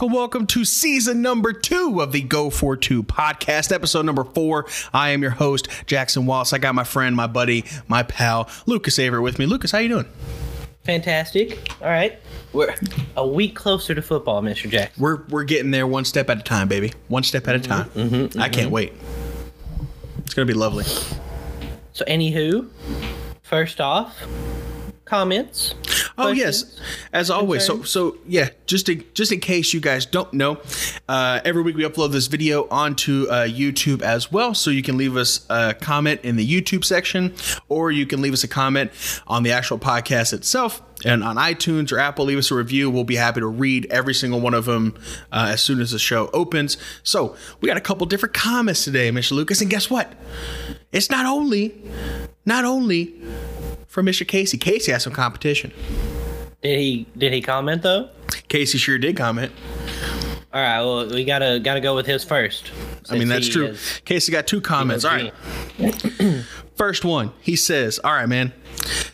Welcome to season number two of the Go For Two podcast, episode number four. I am your host, Jackson Wallace. I got my friend, my buddy, my pal, Lucas Aver with me. Lucas, how you doing? Fantastic. All right. We're a week closer to football, Mr. Jackson. We're we're getting there one step at a time, baby. One step at a time. Mm-hmm, I can't wait. It's gonna be lovely. So, anywho, first off, comments. Oh yes, as always. So so yeah, just in, just in case you guys don't know, uh, every week we upload this video onto uh, YouTube as well. So you can leave us a comment in the YouTube section, or you can leave us a comment on the actual podcast itself. And on iTunes or Apple, leave us a review. We'll be happy to read every single one of them uh, as soon as the show opens. So we got a couple different comments today, Mr. Lucas, and guess what? It's not only, not only from Mr. Casey. Casey has some competition. Did he did he comment though? Casey sure did comment. All right. Well, we gotta gotta go with his first. I mean, that's true. is- Casey got two comments. All right. First one, he says, All right, man.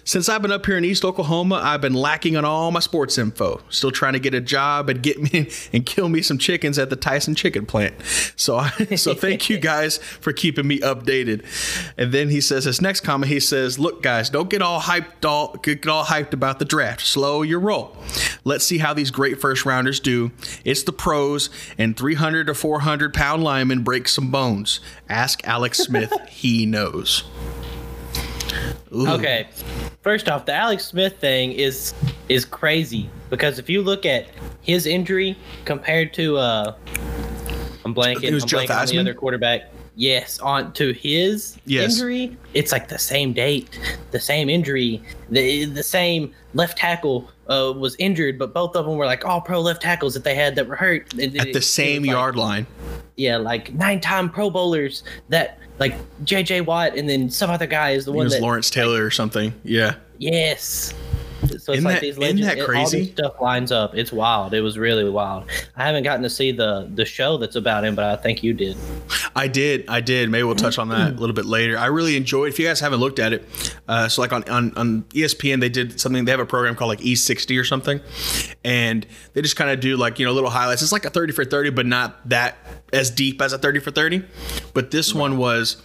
Since I've been up here in East Oklahoma, I've been lacking on all my sports info. Still trying to get a job and get me and kill me some chickens at the Tyson chicken plant. So I, so thank you guys for keeping me updated. And then he says his next comment, he says, Look, guys, don't get all hyped all get all hyped about the draft. Slow your roll. Let's see how these great first rounders do. It's the pros and 300 to 400 pound linemen break some bones. Ask Alex Smith, he knows. Ooh. Okay. First off, the Alex Smith thing is is crazy because if you look at his injury compared to uh, I'm blanking. It was I'm Joe blanking on the other quarterback. Yes, on to his Yes. injury, it's like the same date, the same injury, the the same left tackle uh, was injured, but both of them were like all pro left tackles that they had that were hurt It- At it- the same like- yard line. yeah, like nine time Pro Bowlers that like J.J. Watt and then some other guy is the one was that Lawrence Taylor or something. Yeah. Yes. So it's like that- these isn't legends. that it- All crazy? this stuff lines up. It's wild. It was really wild. I haven't gotten to see the the show that's about him, but I think you did. I did. I did. Maybe we'll touch on that a little bit later. I really enjoyed. If you guys haven't looked at it, uh, so like on, on on ESPN, they did something. They have a program called like E60 or something, and they just kind of do like you know little highlights. It's like a 30 for 30, but not that as deep as a 30 for 30. But this one was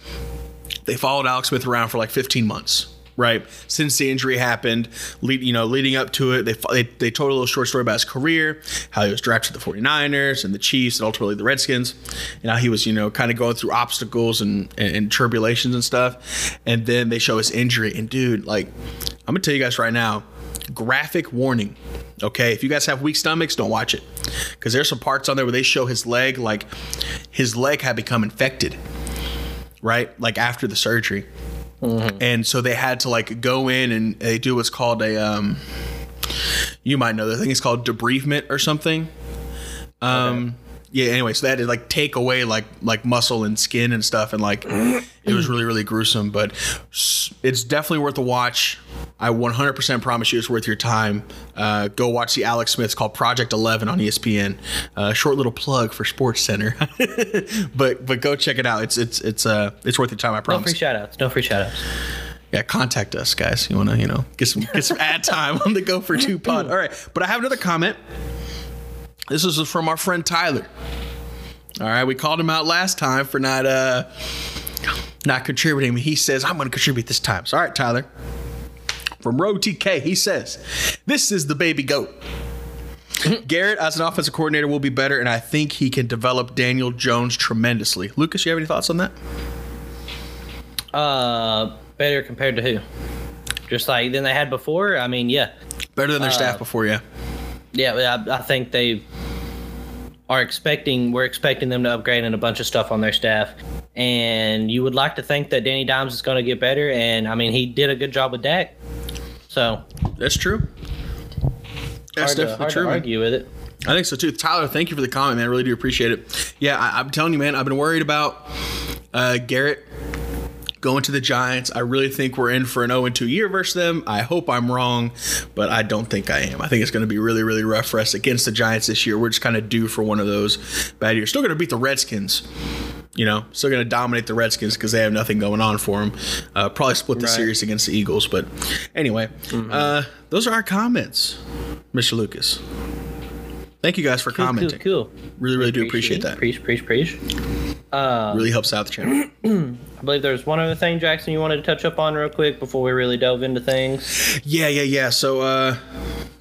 they followed Alex Smith around for like 15 months. Right since the injury happened, lead, you know, leading up to it, they, they they told a little short story about his career, how he was drafted to the 49ers and the Chiefs and ultimately the Redskins, and how he was, you know, kind of going through obstacles and, and, and tribulations and stuff. And then they show his injury, and dude, like, I'm gonna tell you guys right now, graphic warning. Okay, if you guys have weak stomachs, don't watch it because there's some parts on there where they show his leg, like his leg had become infected right? Like after the surgery. And so they had to like go in and they do what's called a um you might know the thing is called debriefment or something. Um yeah, anyway, so they had to like take away like like muscle and skin and stuff and like it was really really gruesome, but it's definitely worth a watch. I 100% promise you it's worth your time. Uh, go watch the Alex Smith. It's called Project 11 on ESPN. Uh, short little plug for Sports Center, but but go check it out. It's it's it's uh it's worth your time. I promise. No free shout outs. No free shout outs. Yeah, contact us, guys. You want to, you know, get some get some ad time on the Go for Two pod. All right, but I have another comment. This is from our friend Tyler. All right, we called him out last time for not uh not contributing. He says I'm going to contribute this time. So, all right, Tyler. From Road TK, he says, "This is the baby goat." Garrett, as an offensive coordinator, will be better, and I think he can develop Daniel Jones tremendously. Lucas, you have any thoughts on that? Uh, better compared to who? Just like than they had before. I mean, yeah, Better than their staff before, yeah. Yeah. I, I think they are expecting. We're expecting them to upgrade and a bunch of stuff on their staff. And you would like to think that Danny Dimes is going to get better. And I mean, he did a good job with Dak. So That's true. That's hard, to, definitely hard true. to man. argue with it. I think so too. Tyler, thank you for the comment, man. I really do appreciate it. Yeah, I, I'm telling you, man, I've been worried about uh, Garrett going to the Giants. I really think we're in for an 0 2 year versus them. I hope I'm wrong, but I don't think I am. I think it's going to be really, really rough for us against the Giants this year. We're just kind of due for one of those bad years. Still going to beat the Redskins. You know, still going to dominate the Redskins because they have nothing going on for them. Uh, probably split the Right. series against the Eagles. But anyway, uh, those are our comments, Mr. Lucas. Thank you guys for Cool, commenting. cool, cool. Really, really do appreciate that. Preach, preach, preach. really helps out the channel. I believe there's one other thing, Jackson, you wanted to touch up on real quick before we really delve into things. Yeah, yeah, yeah. So, uh,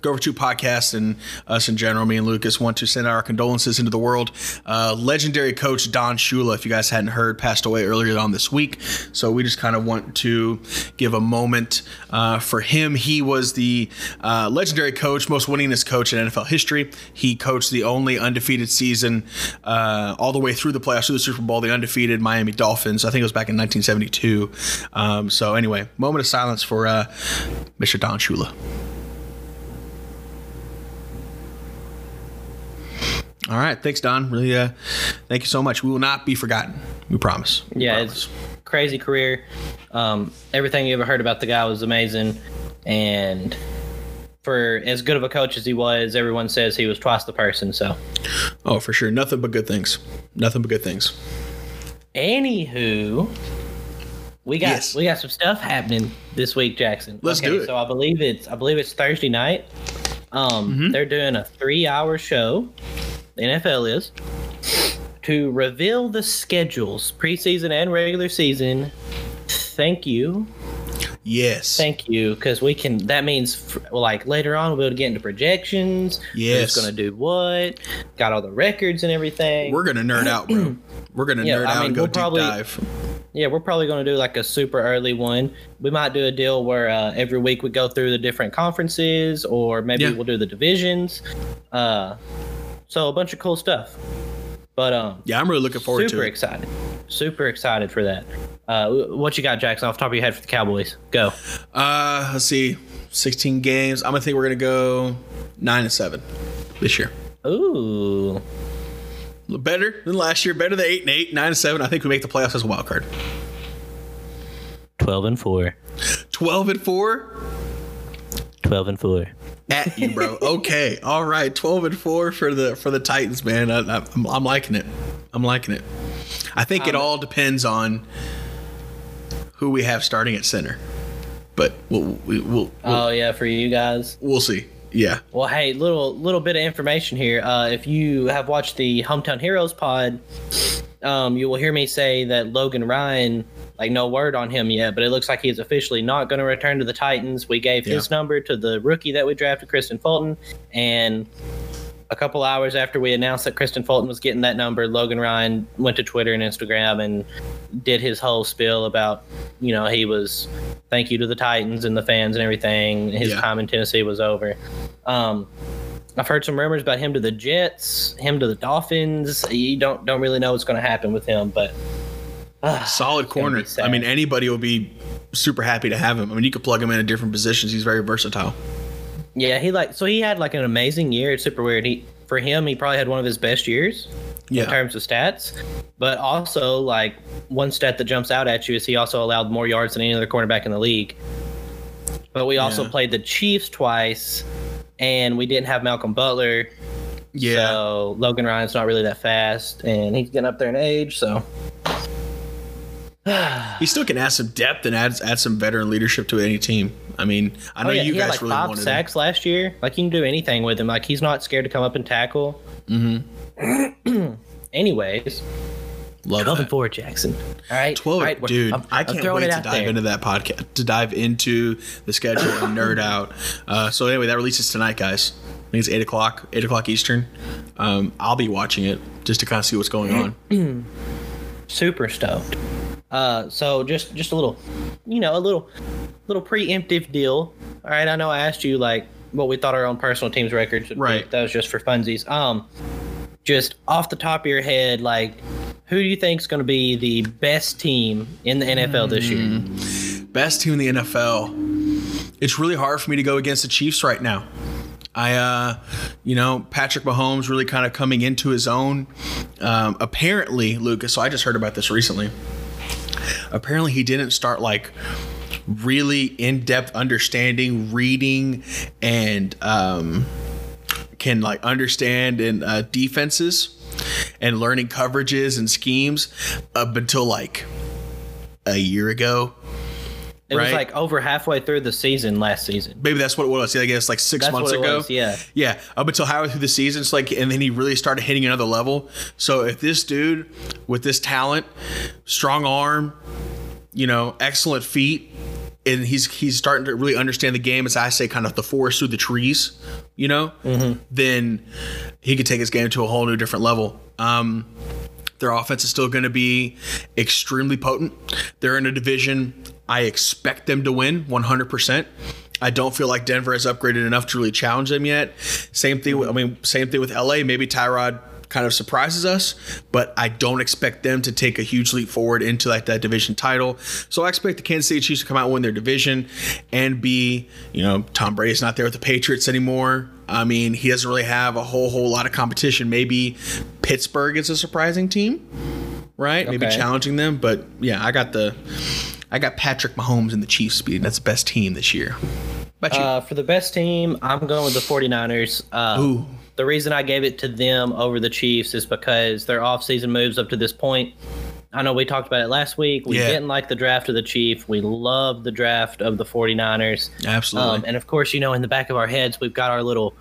Go For Two podcast and us in general, me and Lucas, want to send our condolences into the world. Uh, legendary coach Don Shula, if you guys hadn't heard, passed away earlier on this week. So we just kind of want to give a moment uh, for him. He was the uh, legendary coach, most winningest coach in NFL history. He coached the only undefeated season uh, all the way through the playoffs to the Super Bowl, the undefeated Miami Dolphins. I think it was back in 1972. Um, so anyway, moment of silence for uh, Mr. Don Shula. All right, thanks, Don. Really, uh, thank you so much. We will not be forgotten. We promise. We Yeah, promise. it's crazy career. Um, everything you ever heard about the guy was amazing, and for as good of a coach as he was, everyone says he was twice the person. So, oh for sure. Nothing but good things. Nothing but good things. Anywho, we got Yes. we got some stuff happening this week, Jackson. Let's do it. So I believe it's I believe it's Thursday night. Um, Mm-hmm. they're doing a three-hour show. The NFL is to reveal the schedules, preseason and regular season. Thank you Yes. Thank you, because we can. That means, like later on, we'll be able to get into projections. Yes. Who's going to do what? Got all the records and everything. We're gonna nerd out, bro. We're gonna Yeah, nerd I out mean, and go we'll deep probably- dive. yeah, we're probably going to do like a super early one. We might do a deal where uh, every week we go through the different conferences, or maybe Yeah. we'll do the divisions. Uh, so a bunch of cool stuff. But um, Yeah, I'm really looking forward super to it. Super excited. Super excited for that. Uh, what you got, Jackson? Off the top of your head for the Cowboys? Go. Uh, let's see, 16 games. I'm gonna think we're gonna go nine and seven this year. Ooh. Better than last year. Better than eight and eight, nine and seven. I think we make the playoffs as a wild card. 12 and 4. 12 and four. 12 and 4. At you, bro. okay, all right. 12 and four for the for the Titans, man. I, I, I'm, I'm liking it. I'm liking it. I think it Um, all depends on who we have starting at center, but we'll we'll we'll, Oh yeah, for you guys. we'll see. Yeah. Well, hey, little little bit of information here. Uh, if you have watched the Hometown Heroes pod, um, you will hear me say that Logan Ryan, like no word on him yet, but it looks like he's officially not going to return to the Titans. We gave his number to the rookie that we drafted, Kristian Fulton, and a couple hours after we announced that Kristian Fulton was getting that number, Logan Ryan went to Twitter and Instagram and did his whole spiel about, you know, he was thank you to the Titans and the fans and everything. His Yeah. time in Tennessee was over. Um, I've heard some rumors about him to the Jets, him to the Dolphins. You don't don't really know what's going to happen with him, but ah, Solid corner. I mean, anybody will be super happy to have him. I mean, you could plug him in at different positions. He's very versatile. Yeah, he like so he had like an amazing year. It's super weird. He for him, he probably had one of his best years. in terms of stats. But also, like one stat that jumps out at you is he also allowed more yards than any other cornerback in the league. But we also Yeah. played the Chiefs twice, and we didn't have Malcolm Butler. Yeah. So Logan Ryan's not really that fast, and he's getting up there in age. So He still can add some depth and add add some veteran leadership to any team. I mean, I know Oh, yeah, you he guys had like really five wanted him. sacks last year. Like you can do anything with him. Like he's not scared to come up and tackle. Mm-hmm. Anyways, Love twelve that. and Jackson. All right, Twelve, all right, dude. I'm- I can't wait to dive there. into that podcast, to dive into the schedule and nerd out. Uh, so anyway, that releases tonight, guys. I think it's eight o'clock, eight o'clock Eastern. Um, I'll be watching it just to kind of see what's going on. super stoked. Uh, so just just a little, you know, a little little preemptive deal. All right, I know I asked you like what we thought our own personal teams records. Right. That was just for funsies. Um, just off the top of your head, like who do you think is going to be the best team in the NFL this year? Best team in the NFL. It's really hard for me to go against the Chiefs right now. I, uh, you know, Patrick Mahomes really kind of coming into his own. Um, apparently, Lucas. So I just heard about this recently. Apparently, he didn't start like really in-depth understanding, reading, and um, can like understand and uh, defenses and learning coverages and schemes up until like a year ago It was like over halfway through the season last season. Maybe that's what it was. I guess like six That's months ago. was, yeah. Yeah. Up until halfway through the season, it's like, and then he really started hitting another level. So if this dude with this talent, strong arm, you know, excellent feet, and he's he's starting to really understand the game, as I say, kind of the forest through the trees, you know, Mm-hmm. then he could take his game to a whole new different level. Um, their offense is still going to be extremely potent. They're in a division I expect them to win 100%. I don't feel like Denver has upgraded enough to really challenge them yet. Same thing. With, I mean, same thing with LA. Maybe Tyrod kind of surprises us, but I don't expect them to take a huge leap forward into like that division title. So I expect the Kansas City Chiefs to come out and win their division and be, you know, Tom Brady's not there with the Patriots anymore. I mean, he doesn't really have a whole whole lot of competition. Maybe Pittsburgh is a surprising team, right? Maybe challenging them, but yeah, I got the I got Patrick Mahomes and the Chiefs speed. That's the best team this year. Uh, for the best team, I'm going with the 49ers. Uh. The reason I gave it to them over the Chiefs is because their offseason moves up to this point. I know we talked about it last week. We Yeah. didn't like the draft of the Chief. We love the draft of the 49ers. absolutely. Um, and of course, you know, in the back of our heads, we've got our little,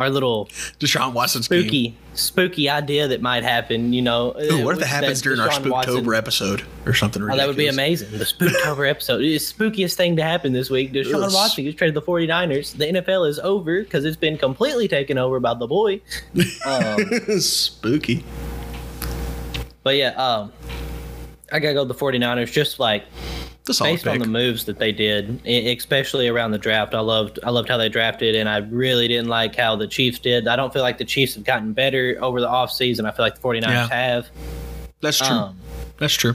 our little Deshaun Watson's game. spooky, spooky idea that might happen. You know, Ooh, what if that happens during our Spooktober episode or something Oh, ridiculous? that would be amazing. The Spooktober episode. The spookiest thing to happen this week. Deshaun Ugh. Watson gets traded to the 49ers. The NFL is over because it's been completely taken over by the boy. Um, Spooky. but yeah, um, I got to go with the 49ers just like Based on the moves that they did, especially around the draft. I loved I loved how they drafted, and I really didn't like how the Chiefs did. I don't feel like the Chiefs have gotten better over the offseason. I feel like the 49ers Yeah. have. That's true. Um, That's true.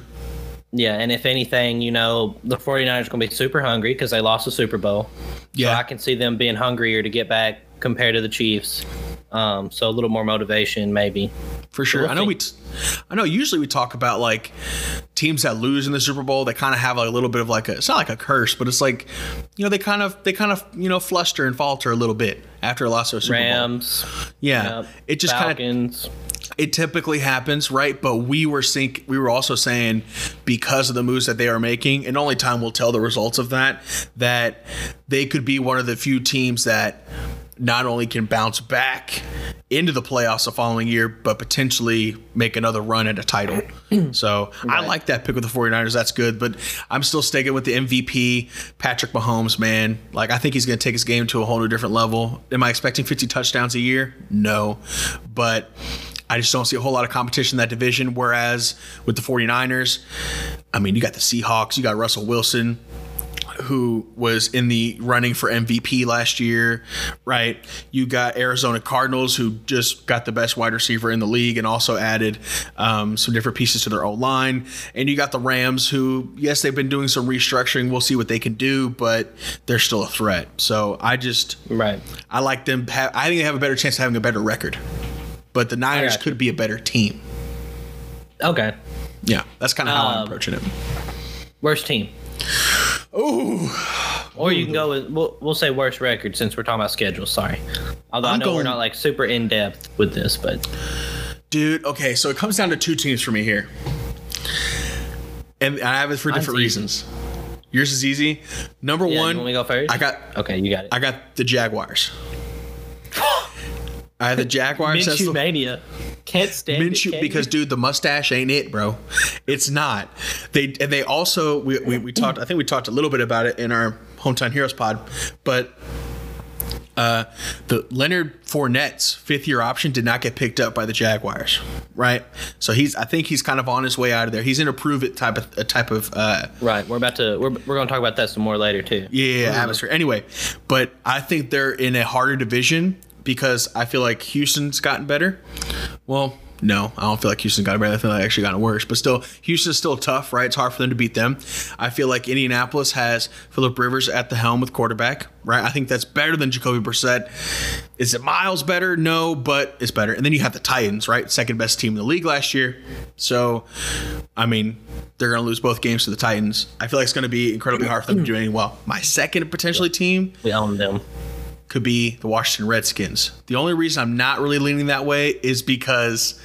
Yeah, and if anything, you know, the 49ers going to be super hungry because they lost the Super Bowl. Yeah. So I can see them being hungrier to get back compared to the Chiefs. Um, so a little more motivation, maybe. For sure. we'll I know we, t- I know. Usually we talk about like teams that lose in the Super Bowl. They kind of have a little bit of like a. It's not like a curse, but it's like, you know, they kind of they kind of you know fluster and falter a little bit after a loss to a Super Bowl. Rams. Yeah, yep, it just kind of it typically happens, right? But we were think we were also saying because of the moves that they are making, and only time will tell the results of that, that they could be one of the few teams that not only can bounce back into the playoffs the following year, but potentially make another run at a title. so I like that pick with the 49ers. That's good. But I'm still sticking with the MVP, Patrick Mahomes, man. Like, I think he's going to take his game to a whole new different level. Am I expecting 50 touchdowns a year? No. But I just don't see a whole lot of competition in that division. Whereas with the 49ers, I mean, you got the Seahawks, you got Russell Wilson, who was in the running for MVP last year, right? You got Arizona Cardinals, who just got the best wide receiver in the league and also added um, some different pieces to their O line. And you got the Rams, who, yes, they've been doing some restructuring. We'll see what they can do, but they're still a threat. So I just, Right. I like them. ha- I think they have a better chance of having a better record. But the Niners could be a better team. Okay. Yeah, that's kind of how I'm Um, approaching it. Worst team. Oh, Or you can go with, we'll, we'll say worst record since we're talking about schedules. Sorry. Although i I'm know we're not like super in depth with this, but dude. Okay, so it comes down to two teams for me here, and I have it for Mine's different easy. reasons. Yours is easy. Number yeah, one, you want me to go first? I got Okay, you got it. I got the Jaguars. I have the Jaguars. Minshew the, mania. Can't stand it. Can because you? dude, the mustache ain't it, bro. It's not. They and they also we, we, we talked. I think we talked a little bit about it in our hometown heroes pod, but uh, the Leonard Fournette's fifth year option did not get picked up by the Jaguars, right? So he's I think he's kind of on his way out of there. He's in a prove it type of a type of uh, Right. We're about to, we're, we're going to talk about that some more later, too. yeah, atmosphere. Anyway, but I think they're in a harder division because I feel like Houston's gotten better. Well, no, I don't feel like Houston's gotten better. I feel like actually gotten worse. But still, Houston's still tough, right? It's hard for them to beat them. I feel like Indianapolis has Philip Rivers at the helm with quarterback, right? I think that's better than Jacoby Brissett. Is it miles better? No, but it's better. And then you have the Titans, right? Second best team in the league last year. So, I mean, they're going to lose both games to the Titans. I feel like it's going to be incredibly hard for them to do anything well. My second potentially team We own them. Could be the Washington Redskins. The only reason I'm not really leaning that way is because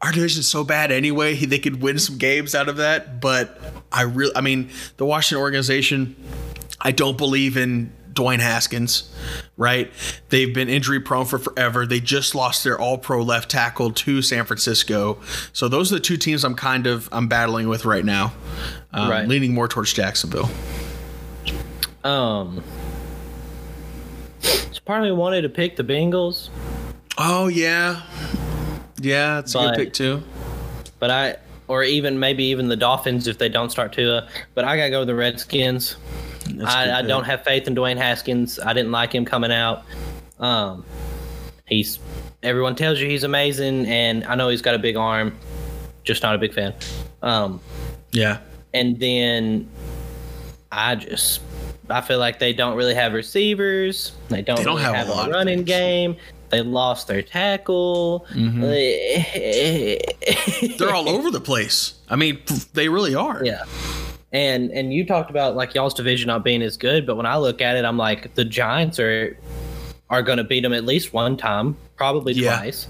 our division's so bad anyway. They could win some games out of that, but I really, I mean, the Washington organization. I don't believe in Dwayne Haskins, right? They've been injury prone for forever. They just lost their all pro left tackle to San Francisco. So those are the two teams I'm kind of I'm battling with right now. Um, Right. Leaning more towards Jacksonville. Um, so part of me wanted to pick the Bengals, Oh yeah. Yeah, that's a good pick too. but I, or even maybe even the Dolphins if they don't start Tua. But I gotta go with the Redskins. That's a good I, I don't have faith in Dwayne Haskins. I didn't like him coming out. Um, he's everyone tells you he's amazing, and I know he's got a big arm. Just not a big fan. Um, Yeah. and then I just I feel like they don't really have receivers. They don't, They don't really have a have, lot a running game. They lost their tackle. Mm-hmm. They're all over the place. I mean, they really are. Yeah. And and you talked about like y'all's division not being as good, but when I look at it, I'm like the Giants are are going to beat them at least one time, probably Yeah. twice.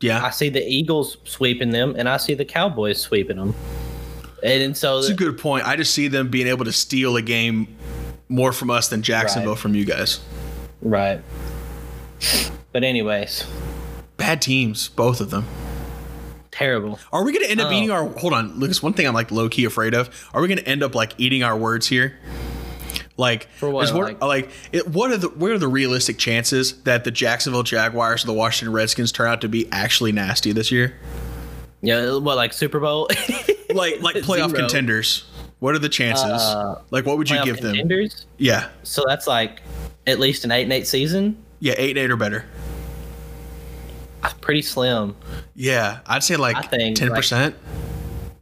Yeah. I see the Eagles sweeping them, and I see the Cowboys sweeping them. And so That's a good point. I just see them being able to steal a game more from us than Jacksonville Right. from you guys. right. But anyways, Bad teams, both of them. terrible. Are we going to end up Oh. eating our? Hold on, Lucas. One thing I'm like low key afraid of. Are we going to end up like eating our words here? Like, For what, is like- like, it, what are the what are the realistic chances that the Jacksonville Jaguars or the Washington Redskins turn out to be actually nasty this year? Yeah, what like Super Bowl? Like like playoff Zero. contenders. What are the chances? Uh, like, what would you give them? Yeah, So that's like at least an eight and eight season. yeah, eight and eight or better. Pretty slim. Yeah, I'd say like ten percent,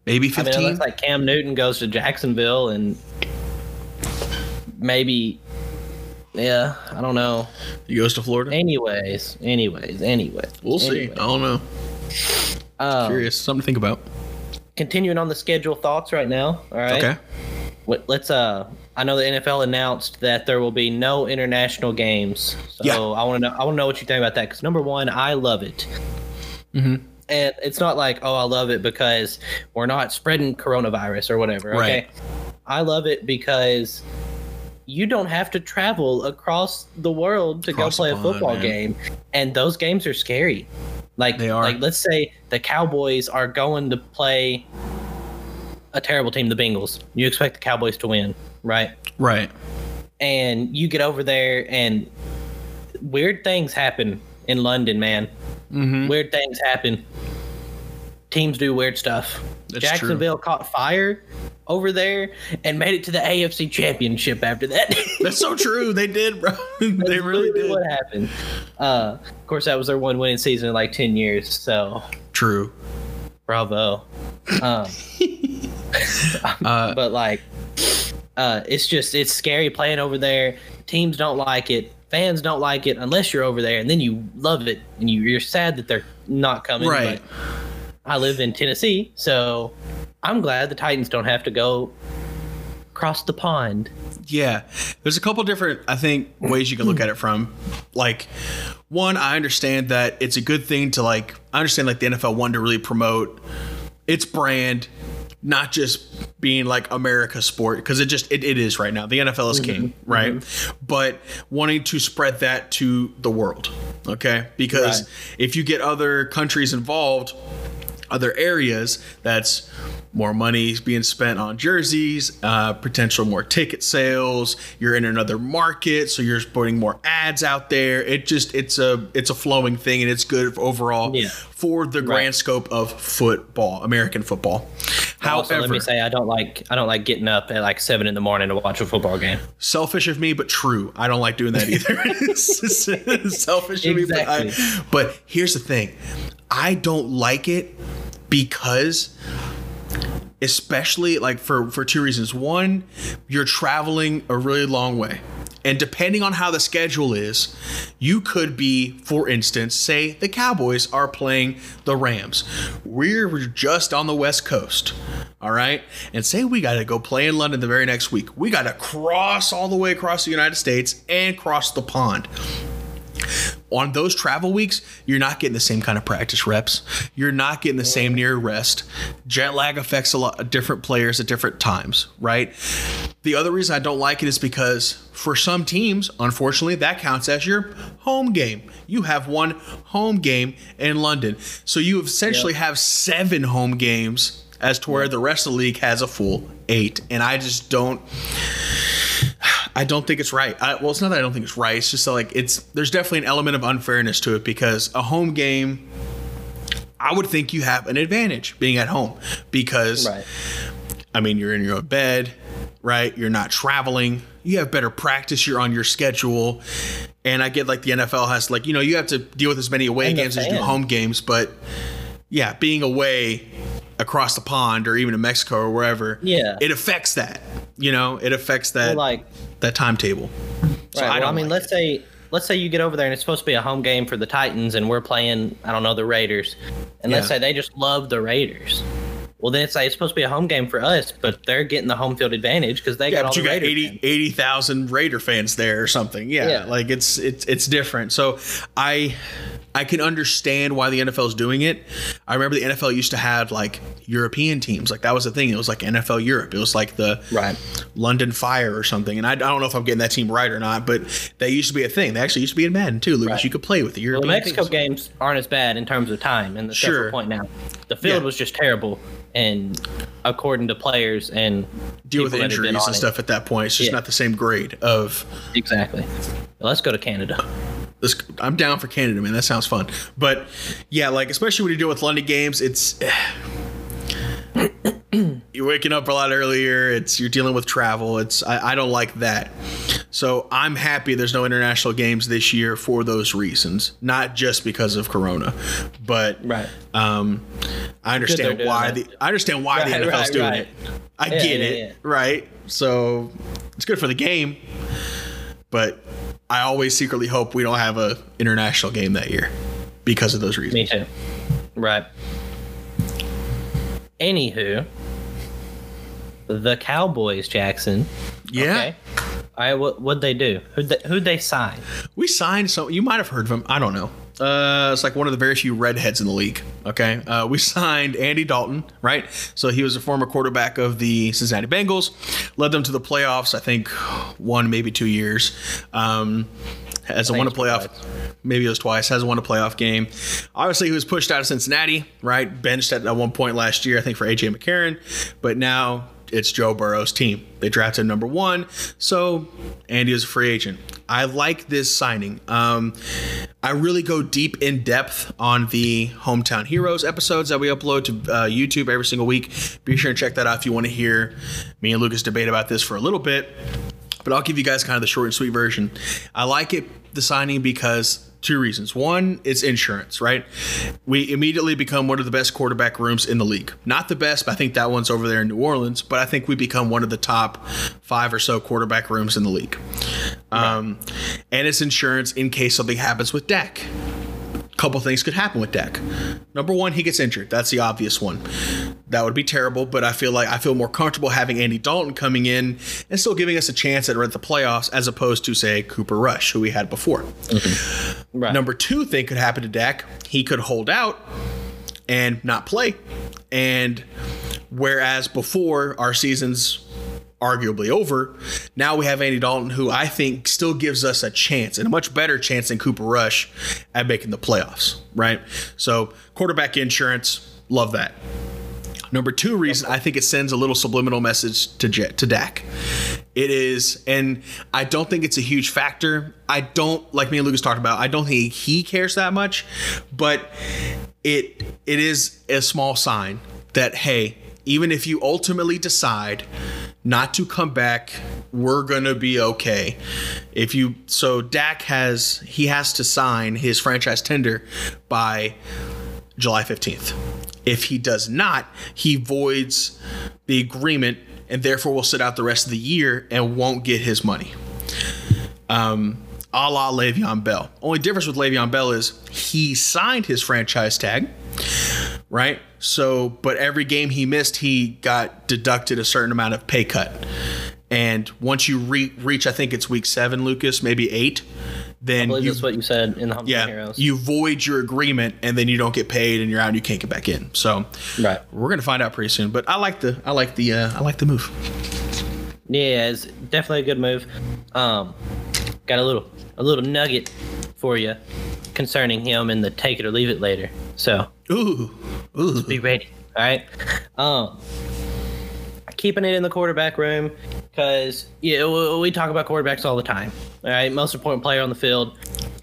maybe fifteen. I mean, fifteen. unless like Cam Newton goes to Jacksonville and maybe, yeah, I don't know. he goes to Florida. Anyways, anyways, anyways, We'll see. I don't know. Um, Curious. Something to think about. Continuing on the schedule thoughts right now. All right. Okay. Let's. Uh, I know the NFL announced that there will be no international games. So Yeah. I want to know. I want to know what you think about that. Because number one, I love it. Mm-hmm. and it's not like oh i love it because we're not spreading coronavirus or whatever okay Right. i love it because you don't have to travel across the world to Across go play a football man. game and those games are scary like They are. like let's say the cowboys are going to play a terrible team the bengals you expect the cowboys to win right Right. and you get over there and weird things happen in london man Mm-hmm. weird things happen. Teams do weird stuff. That's Jacksonville caught fire over there and made it to the AFC Championship after that. That's so true. They did, bro. they That's really did. What happened? Uh, of course, that was their one winning season in like ten years. So, True. bravo. Um, Uh, but like, uh, it's just it's scary playing over there. Teams don't like it. Fans don't like it unless you're over there, and then you love it, and you, you're sad that they're not coming. Right. But I live in Tennessee, so I'm glad the Titans don't have to go across the pond. Yeah, there's a couple different I think ways you can look at it from. Like, one, I understand that it's a good thing to like. I understand like the NFL wanted to really promote its brand, not just being like America's sport because it just it, it is right now. The NFL is king, mm-hmm. right? Mm-hmm. But wanting to spread that to the world, okay? Because Right. if you get other countries involved, other areas that's more money is being spent on jerseys uh, potential more ticket sales. You're in another market so you're putting more ads out there. It just it's a it's a flowing thing and it's good overall Yeah. for the grand scope of football american football. Also, let me say I don't like I don't like getting up at like seven in the morning to watch a football game. selfish of me but true. I don't like doing that either. Selfish of me but, I, but here's the thing. I don't like it because especially like for for two reasons. One you're traveling a really long way. And depending on how the schedule is you could be for instance say the cowboys are playing the rams. We're just on the west coast all right? And say we got to go play in london the very next week. We got to cross all the way across the united states and cross the pond on those travel weeks, you're not getting the same kind of practice reps. You're not getting the same near rest. Jet lag affects a lot of different players at different times, right? The other reason I don't like it is because for some teams, unfortunately, that counts as your home game. You have one home game in London. So you essentially yep. have seven home games as to where the rest of the league has a full eight. And I just don't I don't think it's right. I, well, it's not that I don't think it's right. It's just like it's there's definitely an element of unfairness to it because a home game, I would think you have an advantage being at home because, right. I mean, you're in your bed, right? You're not traveling. You have better practice. You're on your schedule, and I get like the NFL has like you know you have to deal with as many away and games as you do home games, but yeah, being away across the pond or even in Mexico or wherever, yeah, it affects that. You know, it affects that well, like that timetable. So right. I, well, I mean, like let's it. say let's say you get over there and it's supposed to be a home game for the Titans and we're playing I don't know the Raiders, and yeah. let's say they just love the Raiders. Well, then it's like it's supposed to be a home game for us, but they're getting the home field advantage because they yeah, got all you the got 80 80,000 Raider fans there or something. Yeah, yeah, like it's it's it's different. So I I can understand why the NFL is doing it. I remember the NFL used to have like European teams, like that was the thing. It was like NFL Europe. It was like the right. London Fire or something. And I, I, don't know if I'm getting that team right or not, but that used to be a thing. They actually used to be in Madden too, Lucas. Right. You could play with the European. Well, the Mexico teams. games aren't as bad in terms of time, and the sure. point now. The field yeah. was just terrible, and according to players and deal with injuries and stuff at that point, it's just yeah. not the same grade of exactly. Let's go to Canada. I'm down for Canada, man. That sounds fun. But yeah, like especially when you deal with London games, it's you're waking up a lot earlier. It's you're dealing with travel. It's I, I, don't like that. So I'm happy there's no international games this year for those reasons, not just because of Corona, but right. Um, I understand why the I understand why right, the NFL's right, doing right. it. I yeah, get yeah, it, yeah. right? So it's good for the game, but I always secretly hope we don't have a international game that year because of those reasons. Me too. Right. Anywho, the Cowboys, Jackson. Yeah. Okay. All right. What what'd they do? Who'd they, who'd they sign? We signed so you might have heard of him. I don't know. Uh, it's like one of the very few redheads in the league. Okay, uh, we signed Andy Dalton, right? So he was a former quarterback of the Cincinnati Bengals, led them to the playoffs. I think one, maybe two years. Um, has won a playoff. Twice. Maybe it was twice. Has won a playoff game. Obviously, he was pushed out of Cincinnati, right? Benched at, at one point last year, I think, for AJ McCarron. But now it's Joe Burrow's team. They drafted number one, so Andy is a free agent. I like this signing. Um, I really go deep in depth on the Hometown Heroes episodes that we upload to uh, YouTube every single week. Be sure and check that out if you want to hear me and Lucas debate about this for a little bit. But I'll give you guys kind of the short and sweet version. I like it, the signing, because two reasons. One, it's insurance, right? We immediately become one of the best quarterback rooms in the league. Not the best, but I think that one's over there in New Orleans, but I think we become one of the top five or so quarterback rooms in the league. Um, and it's insurance in case something happens with Dak couple things could happen with Dak. Number one, he gets injured. That's the obvious one. That would be terrible, but I feel like I feel more comfortable having Andy Dalton coming in and still giving us a chance at the playoffs as opposed to, say, Cooper Rush, who we had before. Mm-hmm. Right. Number two thing could happen to Dak. He could hold out and not play. And whereas before our seasons arguably over. Now we have Andy Dalton, who I think still gives us a chance and a much better chance than Cooper Rush at making the playoffs, right? So, quarterback insurance, love that. Number two reason I think it sends a little subliminal message to Jet, to Dak. It is, and I don't think it's a huge factor. I don't like me and Lucas talked about. I don't think he cares that much, but it it is a small sign that hey, even if you ultimately decide not to come back, we're gonna be okay. If you so Dak has he has to sign his franchise tender by July 15th. If he does not, he voids the agreement and therefore will sit out the rest of the year and won't get his money. Um, a la Le'Veon Bell. Only difference with Le'Veon Bell is he signed his franchise tag, right? So, but every game he missed, he got deducted a certain amount of pay cut. And once you re- reach, I think it's week seven, Lucas, maybe eight, then you that's what you said in the yeah Heroes. you void your agreement and then you don't get paid and you're out and you can't get back in. So right. we're gonna find out pretty soon. But I like the I like the uh, I like the move. Yeah, it's definitely a good move. Um, got a little a little nugget for you concerning him in the take it or leave it later. So Ooh, ooh. be ready. All right. Um, keeping it in the quarterback room because yeah, we, we talk about quarterbacks all the time. All right, most important player on the field,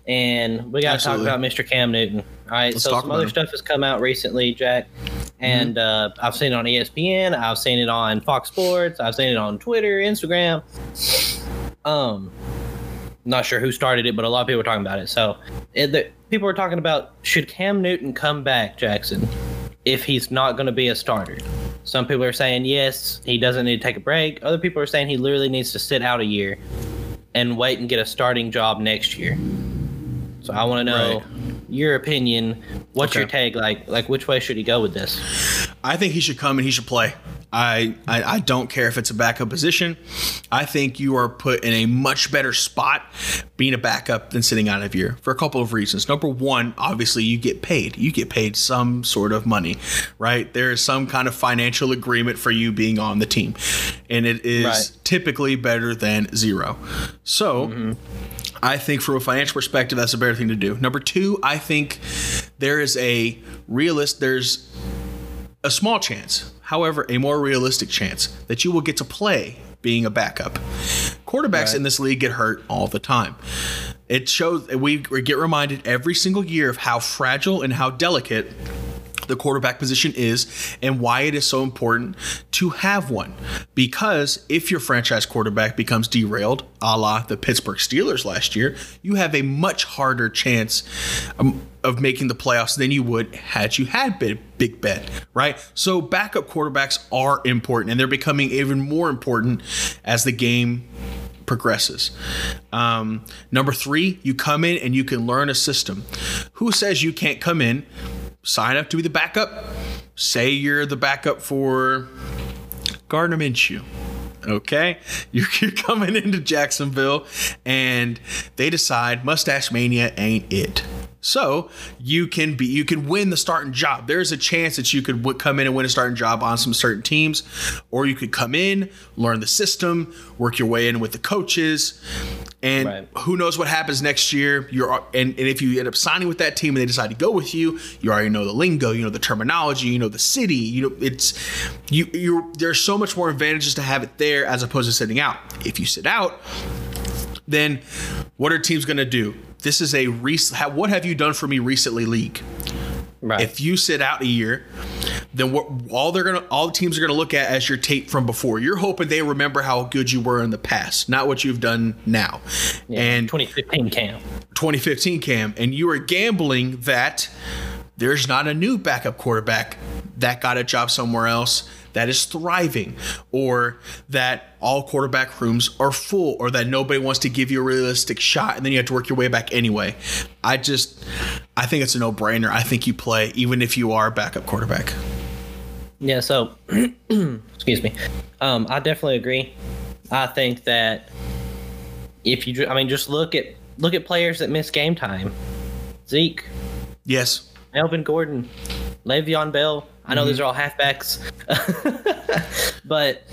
and we got to talk about Mr. Cam Newton. All right, Let's so some other him. stuff has come out recently, Jack, and uh, I've seen it on ESPN. I've seen it on Fox Sports. I've seen it on Twitter, Instagram. Um, not sure who started it, but a lot of people were talking about it. So, it, the, people were talking about should Cam Newton come back, Jackson, if he's not going to be a starter. Some people are saying yes, he doesn't need to take a break. Other people are saying he literally needs to sit out a year and wait and get a starting job next year. So I want to know Right. your opinion. What's your Okay. take? Like, like which way should he go with this? I think he should come and he should play. I, I I don't care if it's a backup position. I think you are put in a much better spot being a backup than sitting out of year for a couple of reasons. Number one, obviously you get paid. You get paid some sort of money, right? There is some kind of financial agreement for you being on the team, and it is Right. typically better than zero. So. Mm-hmm. I think from a financial perspective, that's a better thing to do. Number two, I think there is a realist. There's a small chance, however, a more realistic chance that you will get to play being a backup. Quarterbacks Right. in this league get hurt all the time. It shows we get reminded every single year of how fragile and how delicate the quarterback position is and why it is so important to have one. Because if your franchise quarterback becomes derailed, a la the Pittsburgh Steelers last year, you have a much harder chance um, of making the playoffs than you would had you had Big, Big Ben, right? So backup quarterbacks are important and they're becoming even more important as the game progresses. Um, number three, you come in and you can learn a system. Who says you can't come in, sign up to be the backup? Say you're the backup for Gardner Minshew. Okay, you're, coming into Jacksonville, and they decide Mustache Mania ain't it. So you can be you can win the starting job. There's a chance that you could w- come in and win a starting job on some certain teams, or you could come in, learn the system, work your way in with the coaches, and Right. who knows what happens next year. You're and, and if you end up signing with that team and they decide to go with you, you already know the lingo, you know the terminology, you know the city. You know it's you you there's so much more advantages to have it there as opposed to sitting out. If you sit out, then what are teams going to do? This is a rec- ha- what have you done for me recently league. Right. If you sit out a year, then what all they're gonna all the teams are gonna look at as your tape from before. You're hoping they remember how good you were in the past, not what you've done now. And 2015 Cam. 2015 Cam, and you are gambling that there's not a new backup quarterback that got a job somewhere else that is thriving, or that all quarterback rooms are full, or that nobody wants to give you a realistic shot, and then you have to work your way back anyway. I just, I think it's a no-brainer. I think you play even if you are a backup quarterback. Yeah, so excuse me. Um, I definitely agree. I think that if you, I mean, just look at look at players that miss game time. Zeke, Yes, Melvin Gordon, Le'Veon Bell. I know these are all halfbacks, but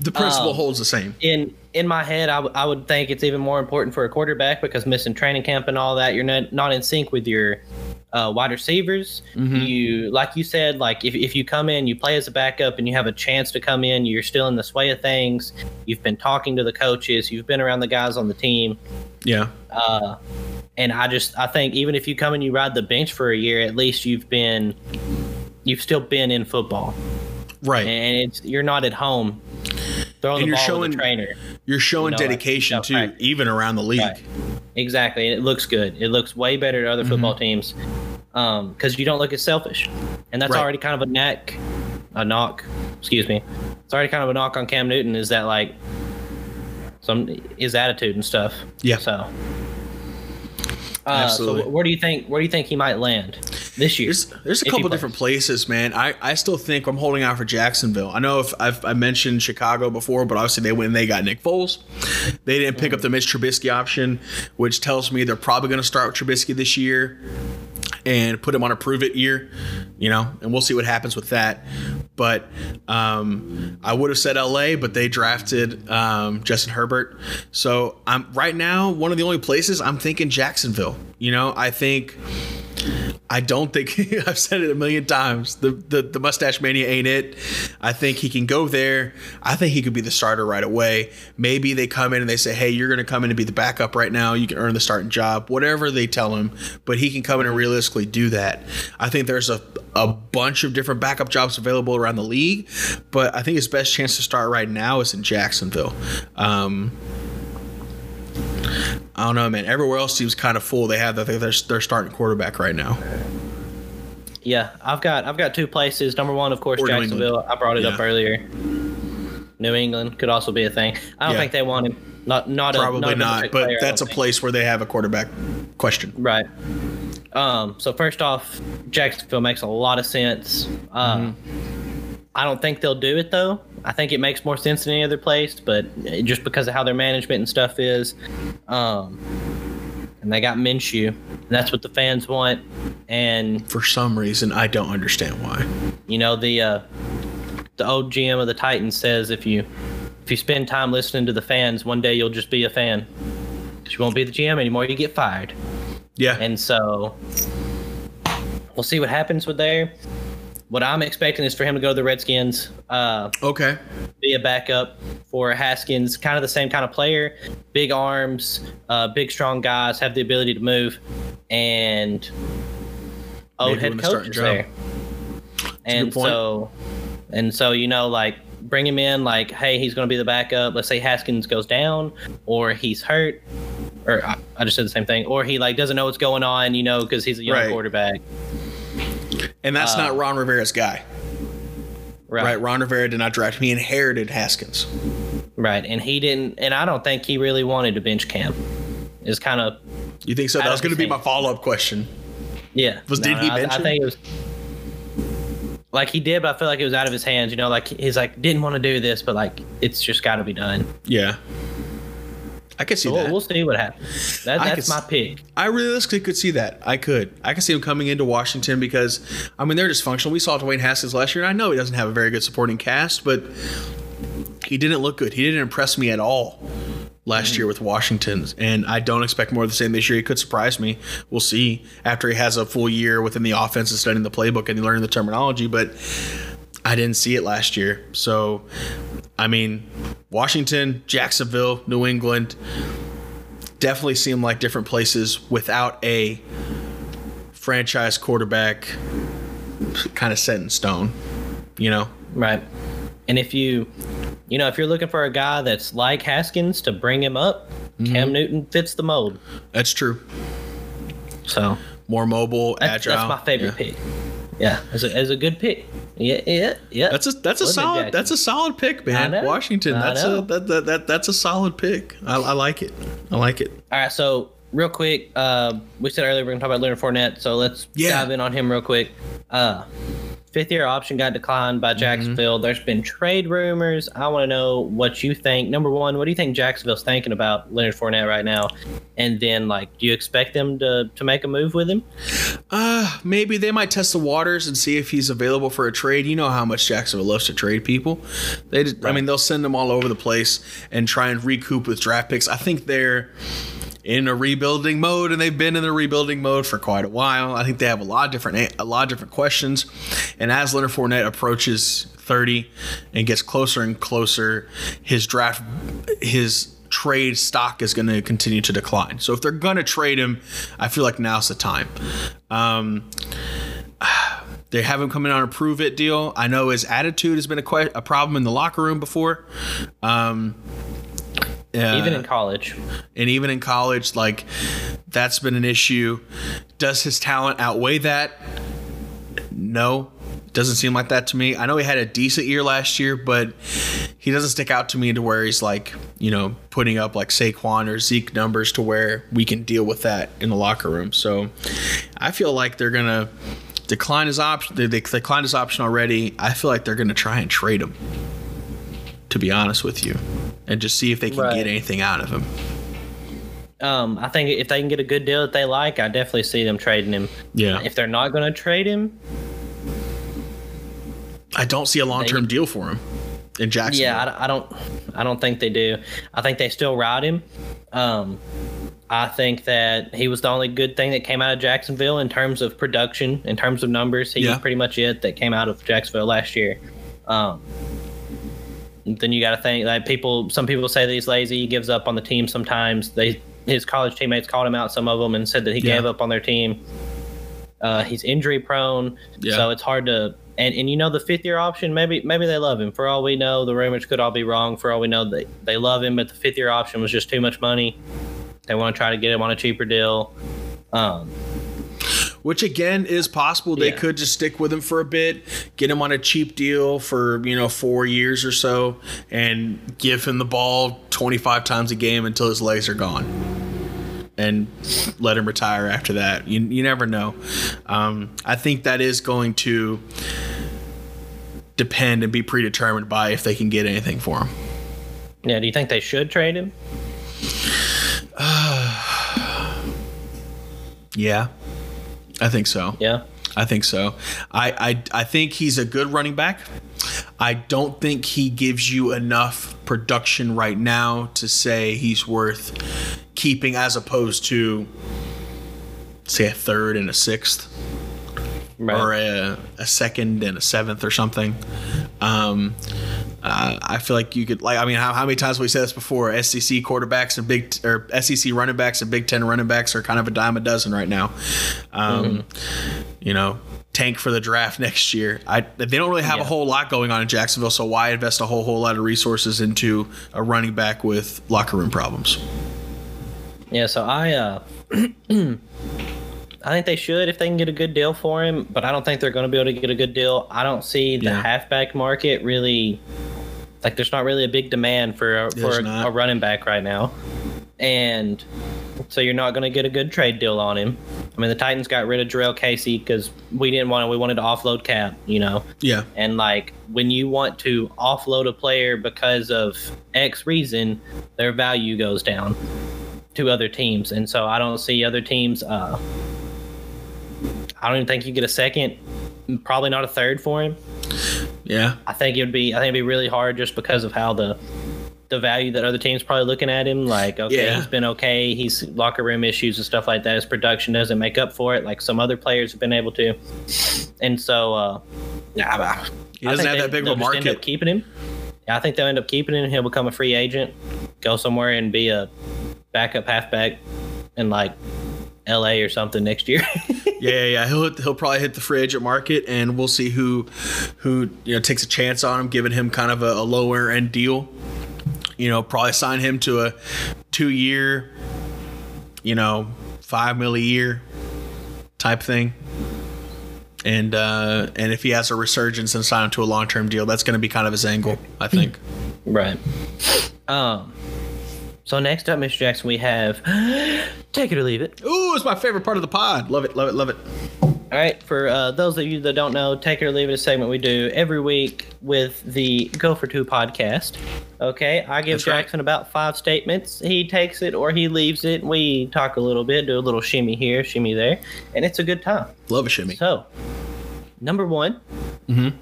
the principle Um, holds the same. in in my head, I, w- I would think it's even more important for a quarterback because missing training camp and all that, you're not not in sync with your uh, wide receivers. You like you said, like if if you come in, you play as a backup, and you have a chance to come in, you're still in the sway of things. You've been talking to the coaches, you've been around the guys on the team. Yeah, Uh, and I just I think even if you come and you ride the bench for a year, at least you've been you've still been in football, right. and it's you're not at home throwing And the you're ball showing- the trainer. You're showing No, dedication no, too, right. even around the league. Right. Exactly. And it looks good. It looks way better to other mm-hmm. football teams um, because you don't look as selfish. And that's Right. already kind of a neck, a knock, excuse me. It's already kind of a knock on Cam Newton is that like some his attitude and stuff. Yeah. So. Uh. So where do you think where do you think he might land? this year. There's, there's a couple different places, man. I, I still think I'm holding out for Jacksonville. I know if I've I mentioned Chicago before, but obviously they went and they got Nick Foles. They didn't pick up the Mitch Trubisky option, which tells me they're probably going to start with Trubisky this year and put him on a prove it year, you know, and we'll see what happens with that. But um, I would have said LA, but they drafted um, Justin Herbert. So I'm right now one of the only places I'm thinking Jacksonville. You know, I think. I don't think I've said it a million times. The, the the mustache mania ain't it. I think he can go there. I think he could be the starter right away. Maybe they come in and they say, "Hey, you're going to come in and be the backup right now. You can earn the starting job." Whatever they tell him, but he can come in and realistically do that. I think there's a a bunch of different backup jobs available around the league, but I think his best chance to start right now is in Jacksonville. Um, I don't know, man. Everywhere else seems kind of full. They have, I think, their, their starting quarterback right now. Yeah, I've got I've got two places. Number one, of course, Or Jacksonville. I brought it up earlier. New England could also be a thing. I don't Yeah. think they want him. Not not Probably not, a not, six but player, that's a place where they have a quarterback question. Right. Um, so first off, Jacksonville makes a lot of sense. Um, Mm-hmm. I don't think they'll do it though. I think it makes more sense than any other place, but just because of how their management and stuff is, um, and they got Minshew, and that's what the fans want. And For some reason, I don't understand why. you know the uh, the old GM of the Titans says if you if you spend time listening to the fans, one day you'll just be a fan. you won't be the GM anymore. You get fired. Yeah, And so we'll see what happens with there. What I'm expecting is for him to go to the Redskins, uh, okay. be a backup for Haskins, kind of the same kind of player, big arms, uh, big strong guys, have the ability to move, and old Maybe head coach is there. And so, and so you know, like bring him in, like, hey, he's going to be the backup. Let's say Haskins goes down, or he's hurt, or I, I just said the same thing, or he like doesn't know what's going on, you know, because he's a young Right. quarterback. And that's Uh, not Ron Rivera's guy, Right. right? Ron Rivera did not draft him. He inherited Haskins. Right. And he didn't, and I don't think he really wanted to bench Cam. Is kind of, You think so? That was going to be my follow up question. yeah. Was- did he I, bench I him? think it was. Like he did, but I feel like it was out of his hands. You know, like he's like didn't want to do this, but like it's just got to be done. Yeah. I could see So we'll, that. we'll see what happens. That, that's could my pick. I realistically could see that. I could. I could see him coming into Washington because, I mean, they're dysfunctional. We saw Dwayne Haskins last year, and I know he doesn't have a very good supporting cast, but he didn't look good. He didn't impress me at all last mm-hmm. year with Washington, and I don't expect more of the same this year. He could surprise me. We'll see after he has a full year within the offense and studying the playbook and learning the terminology, but I didn't see it last year. So, I mean, Washington, Jacksonville, New England definitely seem like different places without a franchise quarterback kind of set in stone. You know? Right. And if you, you know, if you're looking for a guy that's like Haskins to bring him up, Mm-hmm. Cam Newton fits the mold. That's true. So More mobile, that's, agile. that's my favorite Yeah. pick. Yeah, it's a, it's a good pick. Yeah, yeah, yeah. That's a that's a solid Jackson. that's a solid pick, man. Washington. I That's know. a that, that, that that's a solid pick. I, I like it. I like it. All right, so real quick, uh, we said earlier we're gonna talk about Leonard Fournette, so let's Yeah. dive in on him real quick. Uh, fifth year option got declined Mm-hmm. by Jacksonville. There's been trade rumors. I want to know what you think. Number one, what do you think Jacksonville's thinking about Leonard Fournette right now? And then, like, do you expect them to to make a move with him? Uh, maybe they might test the waters and see if he's available for a trade. You know how much Jacksonville loves to trade people. They, just, I mean, they'll send them all over the place and try and recoup with draft picks. I think they're in a rebuilding mode, and they've been in the rebuilding mode for quite a while. I think they have a lot of different a lot of different questions, and as Leonard Fournette approaches thirty and gets closer and closer, his draft his trade stock is going to continue to decline. So if they're going to trade him, I feel like now's the time. Um, they have him coming on a prove it deal. I know his attitude has been a, a problem in the locker room before. Um, uh, Even in college, and even in college, like that's been an issue. Does his talent outweigh that? No, doesn't seem like that to me. I know he had a decent year last year, but he doesn't stick out to me to where he's like, you know, putting up like Saquon or Zeke numbers to where we can deal with that in the locker room. So I feel like they're gonna decline his option. They, they declined his option already. I feel like they're going to try and trade him. To be honest with you, and just see if they can Right. get anything out of him. Um, I think if they can get a good deal that they like, I definitely see them trading him. Yeah, If they're not going to trade him, I don't see a long term deal for him in Jacksonville. yeah, I, I don't, I don't think they do. I think they still ride him. Um, I think that he was the only good thing that came out of Jacksonville in terms of production, in terms of numbers. He Yeah. was pretty much it that came out of Jacksonville last year. Um, then you got to think like people. Some people say that he's lazy. He gives up on the team sometimes. They his college teammates called him out, some of them, and said that he Yeah. gave up on their team. Uh, he's injury prone, Yeah. so it's hard to. And, and you know the fifth year option, maybe maybe they love him. For all we know, the rumors could all be wrong. For all we know, they they love him, but the fifth year option was just too much money. They want to try to get him on a cheaper deal. Um, Which again is possible. They Yeah. could just stick with him for a bit, get him on a cheap deal for you know four years or so, and give him the ball twenty five times a game until his legs are gone, and let him retire after that. You you never know. Um, I think that is going to depend and be predetermined by if they can get anything for him. yeah, do you think they should trade him? Yeah, I think so. Yeah. I think so. I, I I think he's a good running back. I don't think he gives you enough production right now to say he's worth keeping as opposed to say a third and a sixth Right. or a, a second and a seventh or something. Um, uh, I feel like you could like I mean how, how many times have we said this before? SEC quarterbacks and big or SEC running backs and Big Ten running backs are kind of a dime a dozen right now. Um, You know, tank for the draft next year. I they don't really have a whole lot going on in Jacksonville, so why invest a whole whole lot of resources into a running back with locker room problems? Yeah, so I uh I think they should if they can get a good deal for him, but I don't think they're going to be able to get a good deal. I don't see the Yeah. halfback market really like there's not really a big demand for a, for a, a running back right now. And so you're not going to get a good trade deal on him. I mean, the Titans got rid of Jurrell Casey because we didn't want to. We wanted to offload cap, you know. Yeah, And like when you want to offload a player because of X reason, their value goes down to other teams. And so I don't see other teams uh I don't even think you get a second, probably not a third for him. yeah, I think it would be I think it'd be really hard just because of how the the value that other teams probably looking at him like okay Yeah. he's been okay he's locker room issues and stuff like that his production doesn't make up for it like some other players have been able to and so uh yeah he doesn't have that big of a End up market. keeping him. Yeah, I think they'll end up keeping him. He'll become a free agent, go somewhere and be a backup halfback and like L.A. or something next year. Yeah, yeah. He'll he'll probably hit the free agent market, and we'll see who who you know takes a chance on him, giving him kind of a, a lower end deal. You know, probably sign him to a two year, you know, five mil a year type thing. And uh, and if he has a resurgence and sign him to a long term deal, that's going to be kind of his angle, I think. right. Um. So next up, Mr. Jackson, we have take it or leave it. Ooh, it's my favorite part of the pod. Love it, love it, love it. All right, for uh, those of you that don't know, Take It or Leave It is a segment we do every week with the Go for Two podcast. Okay, I give That's right. Jackson about five statements. He takes it or he leaves it. We talk a little bit, do a little shimmy here, shimmy there, and it's a good time. Love a shimmy. So, number one. Mhm.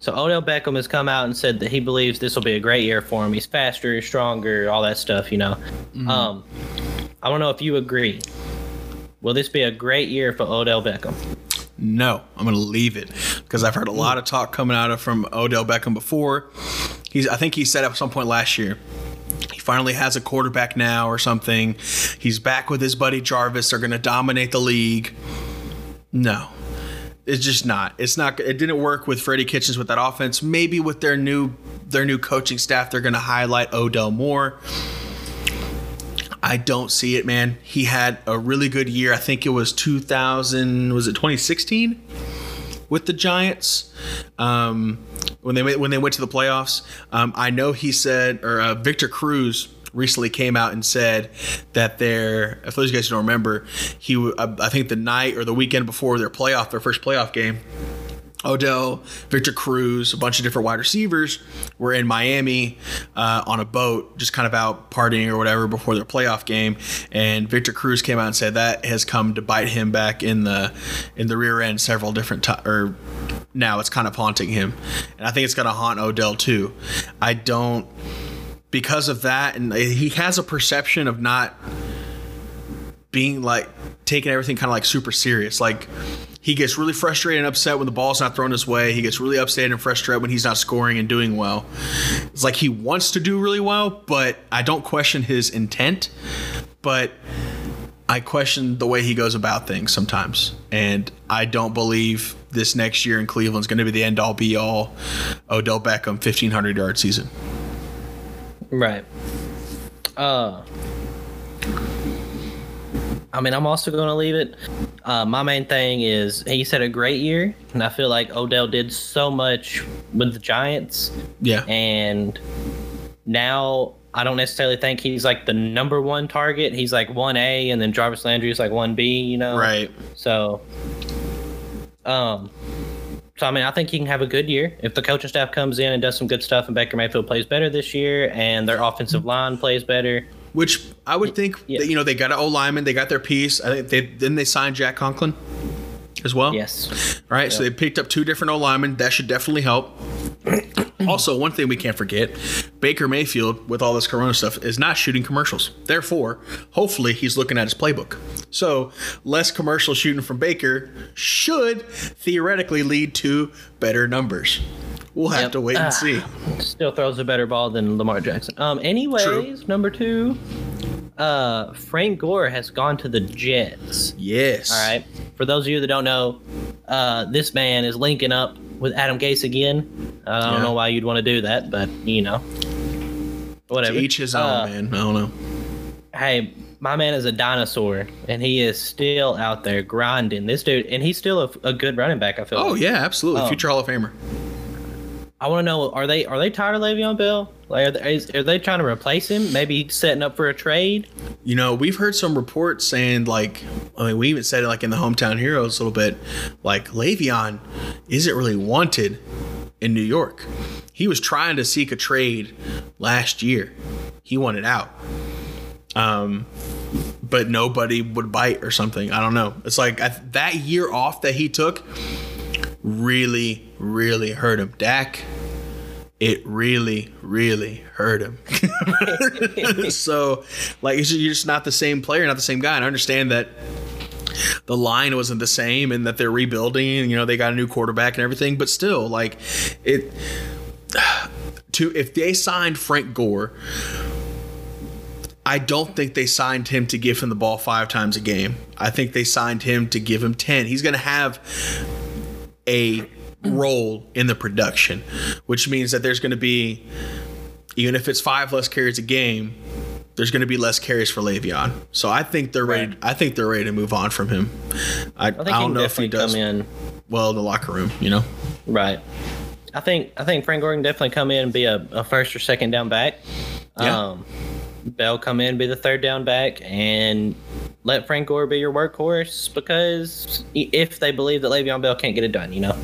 So Odell Beckham has come out and said that he believes this will be a great year for him. He's faster, stronger, all that stuff. You know. Um, I don't know if you agree. Will this be a great year for Odell Beckham? No, I'm going to leave it because I've heard a lot of talk coming out of from Odell Beckham before. He's, I think he said at some point last year. He finally has a quarterback now or something. He's back with his buddy Jarvis. They're going to dominate the league. No, it's just not. It's not. It didn't work with Freddie Kitchens with that offense. Maybe with their new their new coaching staff, they're going to highlight Odell more. I don't see it, man. He had a really good year. I think it was 2000. Was it 2016 with the Giants um, when they when they went to the playoffs? Um, I know he said, or uh, Victor Cruz recently came out and said that their, if those guys don't remember, he, I think the night or the weekend before their playoff, their first playoff game, Odell, Victor Cruz, a bunch of different wide receivers were in Miami uh, on a boat, just kind of out partying or whatever before their playoff game. And Victor Cruz came out and said that has come to bite him back in the in the rear end several different times. Or now it's kind of haunting him, and I think it's going to haunt Odell too. I don't because of that, and he has a perception of not being like taking everything kind of like super serious. Like he gets really frustrated and upset when the ball's not thrown his way. He gets really upset and frustrated when he's not scoring and doing well. It's like he wants to do really well, but I don't question his intent. But I question the way he goes about things sometimes. And I don't believe this next year in Cleveland is going to be the end all be all Odell Beckham 1500 yard season. Right. Uh I mean, I'm also going to leave it. Uh, my main thing is he's had a great year, and I feel like Odell did so much with the Giants. Yeah. And now I don't necessarily think he's like the number one target. He's like 1A, and then Jarvis Landry is like 1B, you know? Right. So, um, so I mean, I think he can have a good year if the coaching staff comes in and does some good stuff, and Baker Mayfield plays better this year, and their offensive line plays better. Which I would think yeah. that, you know they got an O lineman, they got their piece. I think they then they signed Jack Conklin as well. Yes. Right. Yep. So they picked up two different O linemen. That should definitely help. also, one thing we can't forget Baker Mayfield, with all this Corona stuff, is not shooting commercials. Therefore, hopefully, he's looking at his playbook. So, less commercial shooting from Baker should theoretically lead to better numbers. We'll have yep. to wait and see. Still throws a better ball than Lamar Jackson. Um. Anyways, True. number two, uh, Frank Gore has gone to the Jets. Yes. All right. For those of you that don't know, uh, this man is linking up with Adam Gase again. I don't yeah. know why you'd want to do that, but you know, whatever. To each his own, uh, man. I don't know. Hey, my man is a dinosaur, and he is still out there grinding. This dude, and he's still a, a good running back. I feel. Oh like. yeah, absolutely, um, future Hall of Famer. I want to know: Are they are they tired of Le'Veon Bell? Like, are they, is, are they trying to replace him? Maybe setting up for a trade? You know, we've heard some reports saying like, I mean, we even said it like in the hometown heroes a little bit, like Le'Veon isn't really wanted in New York. He was trying to seek a trade last year. He wanted out. Um, but nobody would bite or something. I don't know. It's like I, that year off that he took really, really hurt him. Dak, it really, really hurt him. so, like, you're just not the same player, not the same guy. And I understand that the line wasn't the same and that they're rebuilding and, you know, they got a new quarterback and everything. But still, like, it. To if they signed Frank Gore, I don't think they signed him to give him the ball five times a game. I think they signed him to give him 10. He's going to have a role in the production, which means that there's going to be, even if it's five less carries a game, there's going to be less carries for Le'Veon. So I think they're ready. I think they're ready to move on from him. I, I, I don't know if he does. Come in. Well, in the locker room, you know. Right. I think I think Frank Gordon definitely come in and be a, a first or second down back. Yeah. Um, Bell come in, be the third down back, and let Frank Gore be your workhorse because if they believe that Le'Veon Bell can't get it done, you know.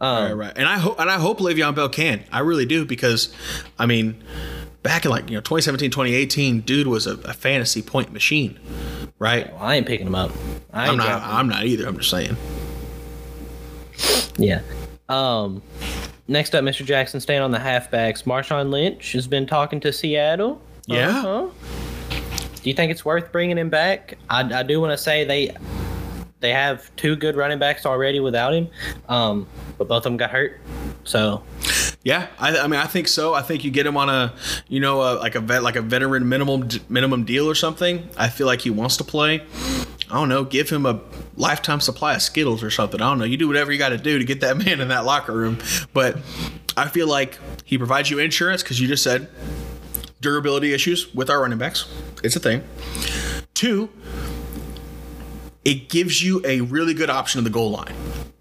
Um, right, right, and I hope and I hope Le'Veon Bell can. I really do because, I mean, back in like you know 2017, 2018, dude was a, a fantasy point machine, right? Well, I ain't picking him up. I am not. I'm not either. I'm just saying. Yeah. Um. Next up, Mr. Jackson, staying on the halfbacks. Marshawn Lynch has been talking to Seattle. Yeah. Uh-huh. Do you think it's worth bringing him back? I, I do want to say they they have two good running backs already without him, um, but both of them got hurt. So, yeah, I, I, mean, I think so. I think you get him on a, you know, a, like a vet, like a veteran minimum minimum deal or something. I feel like he wants to play. I don't know, give him a lifetime supply of Skittles or something. I don't know. You do whatever you got to do to get that man in that locker room. But I feel like he provides you insurance because you just said durability issues with our running backs. It's a thing. Two, it gives you a really good option of the goal line.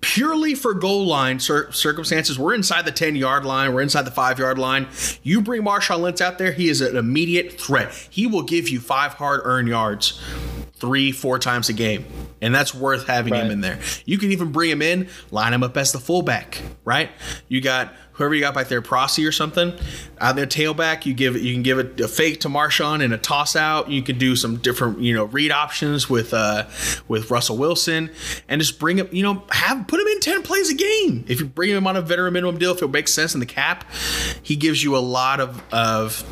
Purely for goal line cir- circumstances, we're inside the 10 yard line, we're inside the 5 yard line. You bring Marshawn Lynch out there, he is an immediate threat. He will give you five hard earned yards three, four times a game. And that's worth having him in there. You can even bring him in, line him up as the fullback, right? You got whoever you got back there, Prosise or something, out there tailback. You give it, you can give it a fake to Marshawn and a toss out. You can do some different, you know, read options with uh with Russell Wilson, and just bring him, you know, have put him in ten plays a game. If you bring him on a veteran minimum deal, if it makes sense in the cap, he gives you a lot of of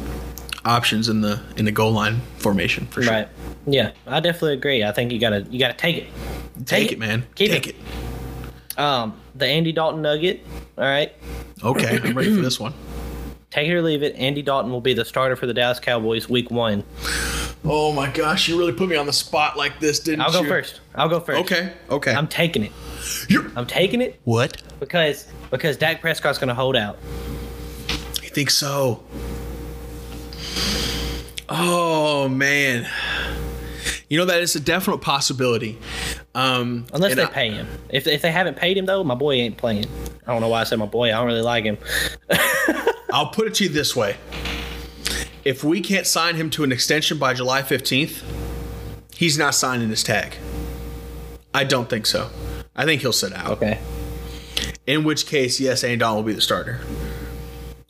options in the in the goal line formation for sure. Right. Yeah, I definitely agree. I think you gotta you gotta take it. Take it, man. Keep Take it. it. Um, the Andy Dalton nugget. All right, Okay, I'm ready for this one. take it or leave it. Andy Dalton will be the starter for the Dallas Cowboys Week One. Oh my gosh, you really put me on the spot like this, didn't I'll go first. I'll go first. Okay, okay. I'm taking it. You're- I'm taking it what? because because Dak Prescott's gonna hold out. You think so? Oh man. You know that is a definite possibility. Um, Unless they I- pay him. If, if they haven't paid him though, my boy ain't playing. I don't know why I said my boy. I don't really like him. I'll put it to you this way: If we can't sign him to an extension by July fifteenth, he's not signing his tag. I don't think so. I think he'll sit out. Okay. In which case, yes, Andy Dalton will be the starter.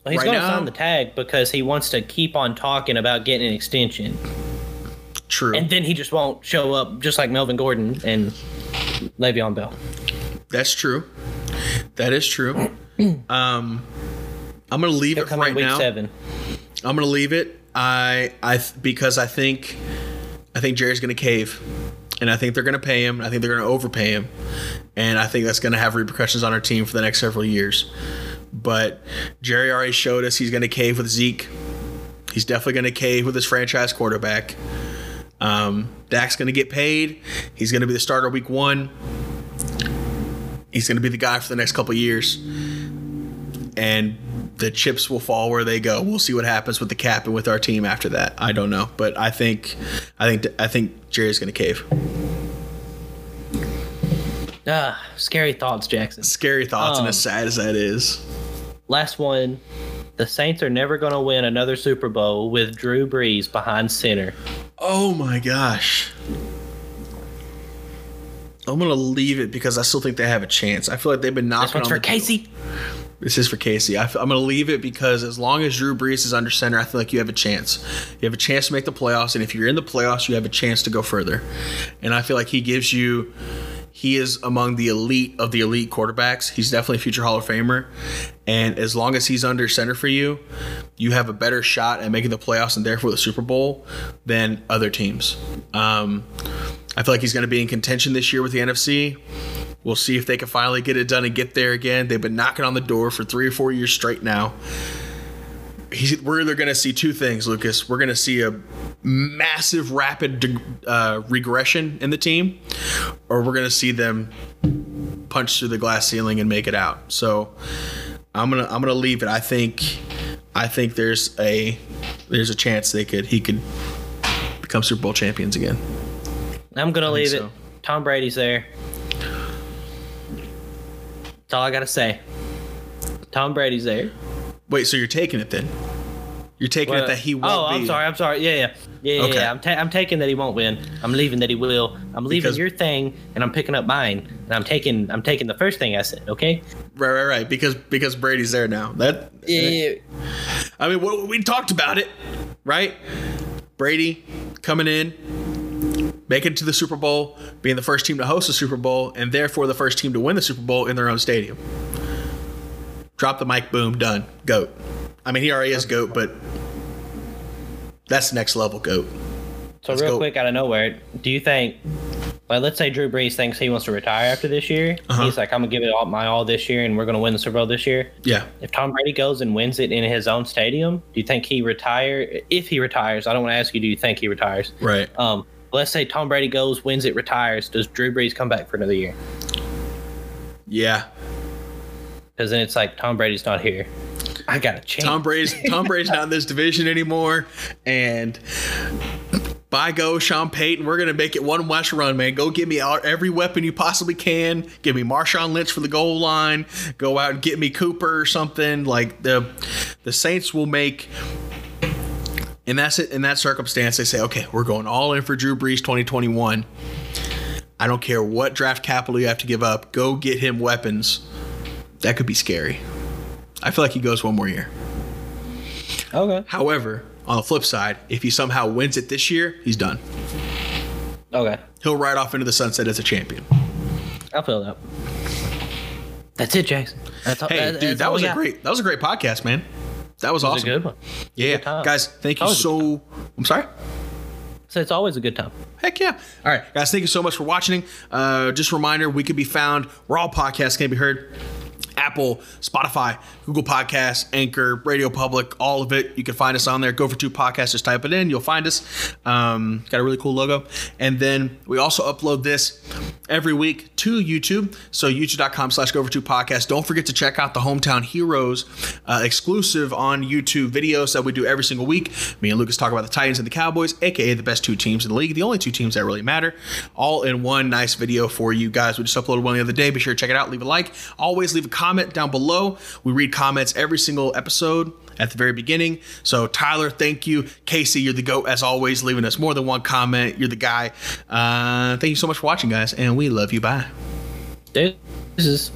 Well, he's Right gonna sign the tag because he wants to keep on talking about getting an extension, True. and then he just won't show up, just like Melvin Gordon and Le'Veon Bell. That's true. That is true. Um, I'm gonna leave He'll it right now. seven. I'm gonna leave it. I I because I think I think Jerry's gonna cave, and I think they're gonna pay him. I think they're gonna overpay him, and I think that's gonna have repercussions on our team for the next several years. But Jerry already showed us he's gonna cave with Zeke. He's definitely gonna cave with his franchise quarterback. Um, Dak's gonna get paid. He's gonna be the starter week one. He's gonna be the guy for the next couple years and the chips will fall where they go. We'll see what happens with the cap and with our team after that. I don't know, but I think, I think, I think Jerry's going to cave. Ah, scary thoughts, Jackson. Scary thoughts, and Um, as sad as that is, Last one. The Saints are never going to win another Super Bowl with Drew Brees behind center. oh my gosh. I'm gonna leave it because I still think they have a chance. I feel like they've been knocking This one's on for the Casey. This is for Casey. I, am going to leave it because as long as Drew Brees is under center, I feel like you have a chance. You have a chance to make the playoffs, and if you're in the playoffs, you have a chance to go further. And I feel like he gives you. He is among the elite of the elite quarterbacks. He's definitely a future Hall of Famer. And as long as he's under center for you, you have a better shot at making the playoffs and therefore the Super Bowl than other teams. Um, I feel like he's going to be in contention this year with the NFC. We'll see if they can finally get it done and get there again. They've been knocking on the door for three or four years straight now. He's, we're either going to see two things, Lucas. We're going to see a massive, rapid uh, regression in the team, or we're going to see them punch through the glass ceiling and make it out. So I'm gonna I'm gonna leave it. I think I think there's a there's a chance they could he could become Super Bowl champions again. I'm going to leave so. it. Tom Brady's there. That's all I got to say. Tom Brady's there. Wait, so you're taking it then? You're taking it that he won't oh. I'm sorry. I'm sorry. Yeah, yeah, yeah. yeah, Okay. yeah. I'm, ta- I'm taking that he won't win. I'm leaving that he will. I'm leaving Because- your thing, and I'm picking up mine. And I'm taking I'm taking the first thing I said. Okay. Right, right, right. Because because Brady's there now. That Yeah. I mean, we, we talked about it, right? Brady coming in, making it to the Super Bowl, being the first team to host the Super Bowl, and therefore the first team to win the Super Bowl in their own stadium. Drop the mic, boom, done. Goat. I mean, he already is goat, but that's next level goat. So Let's real go. quick out of nowhere, do you think? Well, let's say Drew Brees thinks he wants to retire after this year. Uh-huh. He's like, I'm gonna give it all my all this year, and we're gonna win the Super Bowl this year. Yeah. If Tom Brady goes and wins it in his own stadium, do you think he retire? If he retires, I don't want to ask you. Do you think he retires? Right. Um, let's say Tom Brady goes, wins it, retires. Does Drew Brees come back for another year? Yeah. Because then it's like Tom Brady's not here. I got a chance. Tom Brady's Tom Brady's not in this division anymore, and By go, Sean Payton. We're gonna make it one West run, man. Go get me every weapon you possibly can. Give me Marshawn Lynch for the goal line. Go out and get me Cooper or something. Like the the Saints will make and that's it. In that circumstance, they say, okay, we're going all in for Drew Brees 2021. I don't care what draft capital you have to give up. Go get him weapons. That could be scary. I feel like he goes one more year. Okay. However, on the flip side, if he somehow wins it this year, he's done. Okay. He'll ride off into the sunset as a champion. I feel that. That's it, Jason. That's all, Hey, that- dude, that was a got. great that was a great podcast, man. That was was awesome. a good one. Yeah, Good guys, thank you so. I'm sorry. So it's always a good time. Heck yeah. All right, guys, thank you so much for watching. Uh, just a reminder, we could be found where all podcasts can be heard. Apple, Spotify, Google Podcasts, Anchor, Radio Public, all of it. You can find us on there. Go for two podcasts. Just type it in. You'll find us. Um, got a really cool logo. And then we also upload this every week to YouTube. So youtube.com slash go for two podcast. Don't forget to check out the Hometown Heroes uh, exclusive on YouTube videos that we do every single week. Me and Lucas talk about the Titans and the Cowboys, aka the best two teams in the league, the only two teams that really matter, all in one nice video for you guys. We just uploaded one the other day. Be sure to check it out. Leave a like. Always leave a comment down below. We read comments every single episode at the very beginning. So Tyler, thank you. Casey, you're the goat as always, leaving us more than one comment. You're the guy. Uh, thank you so much for watching, guys, and we love you. Bye. Is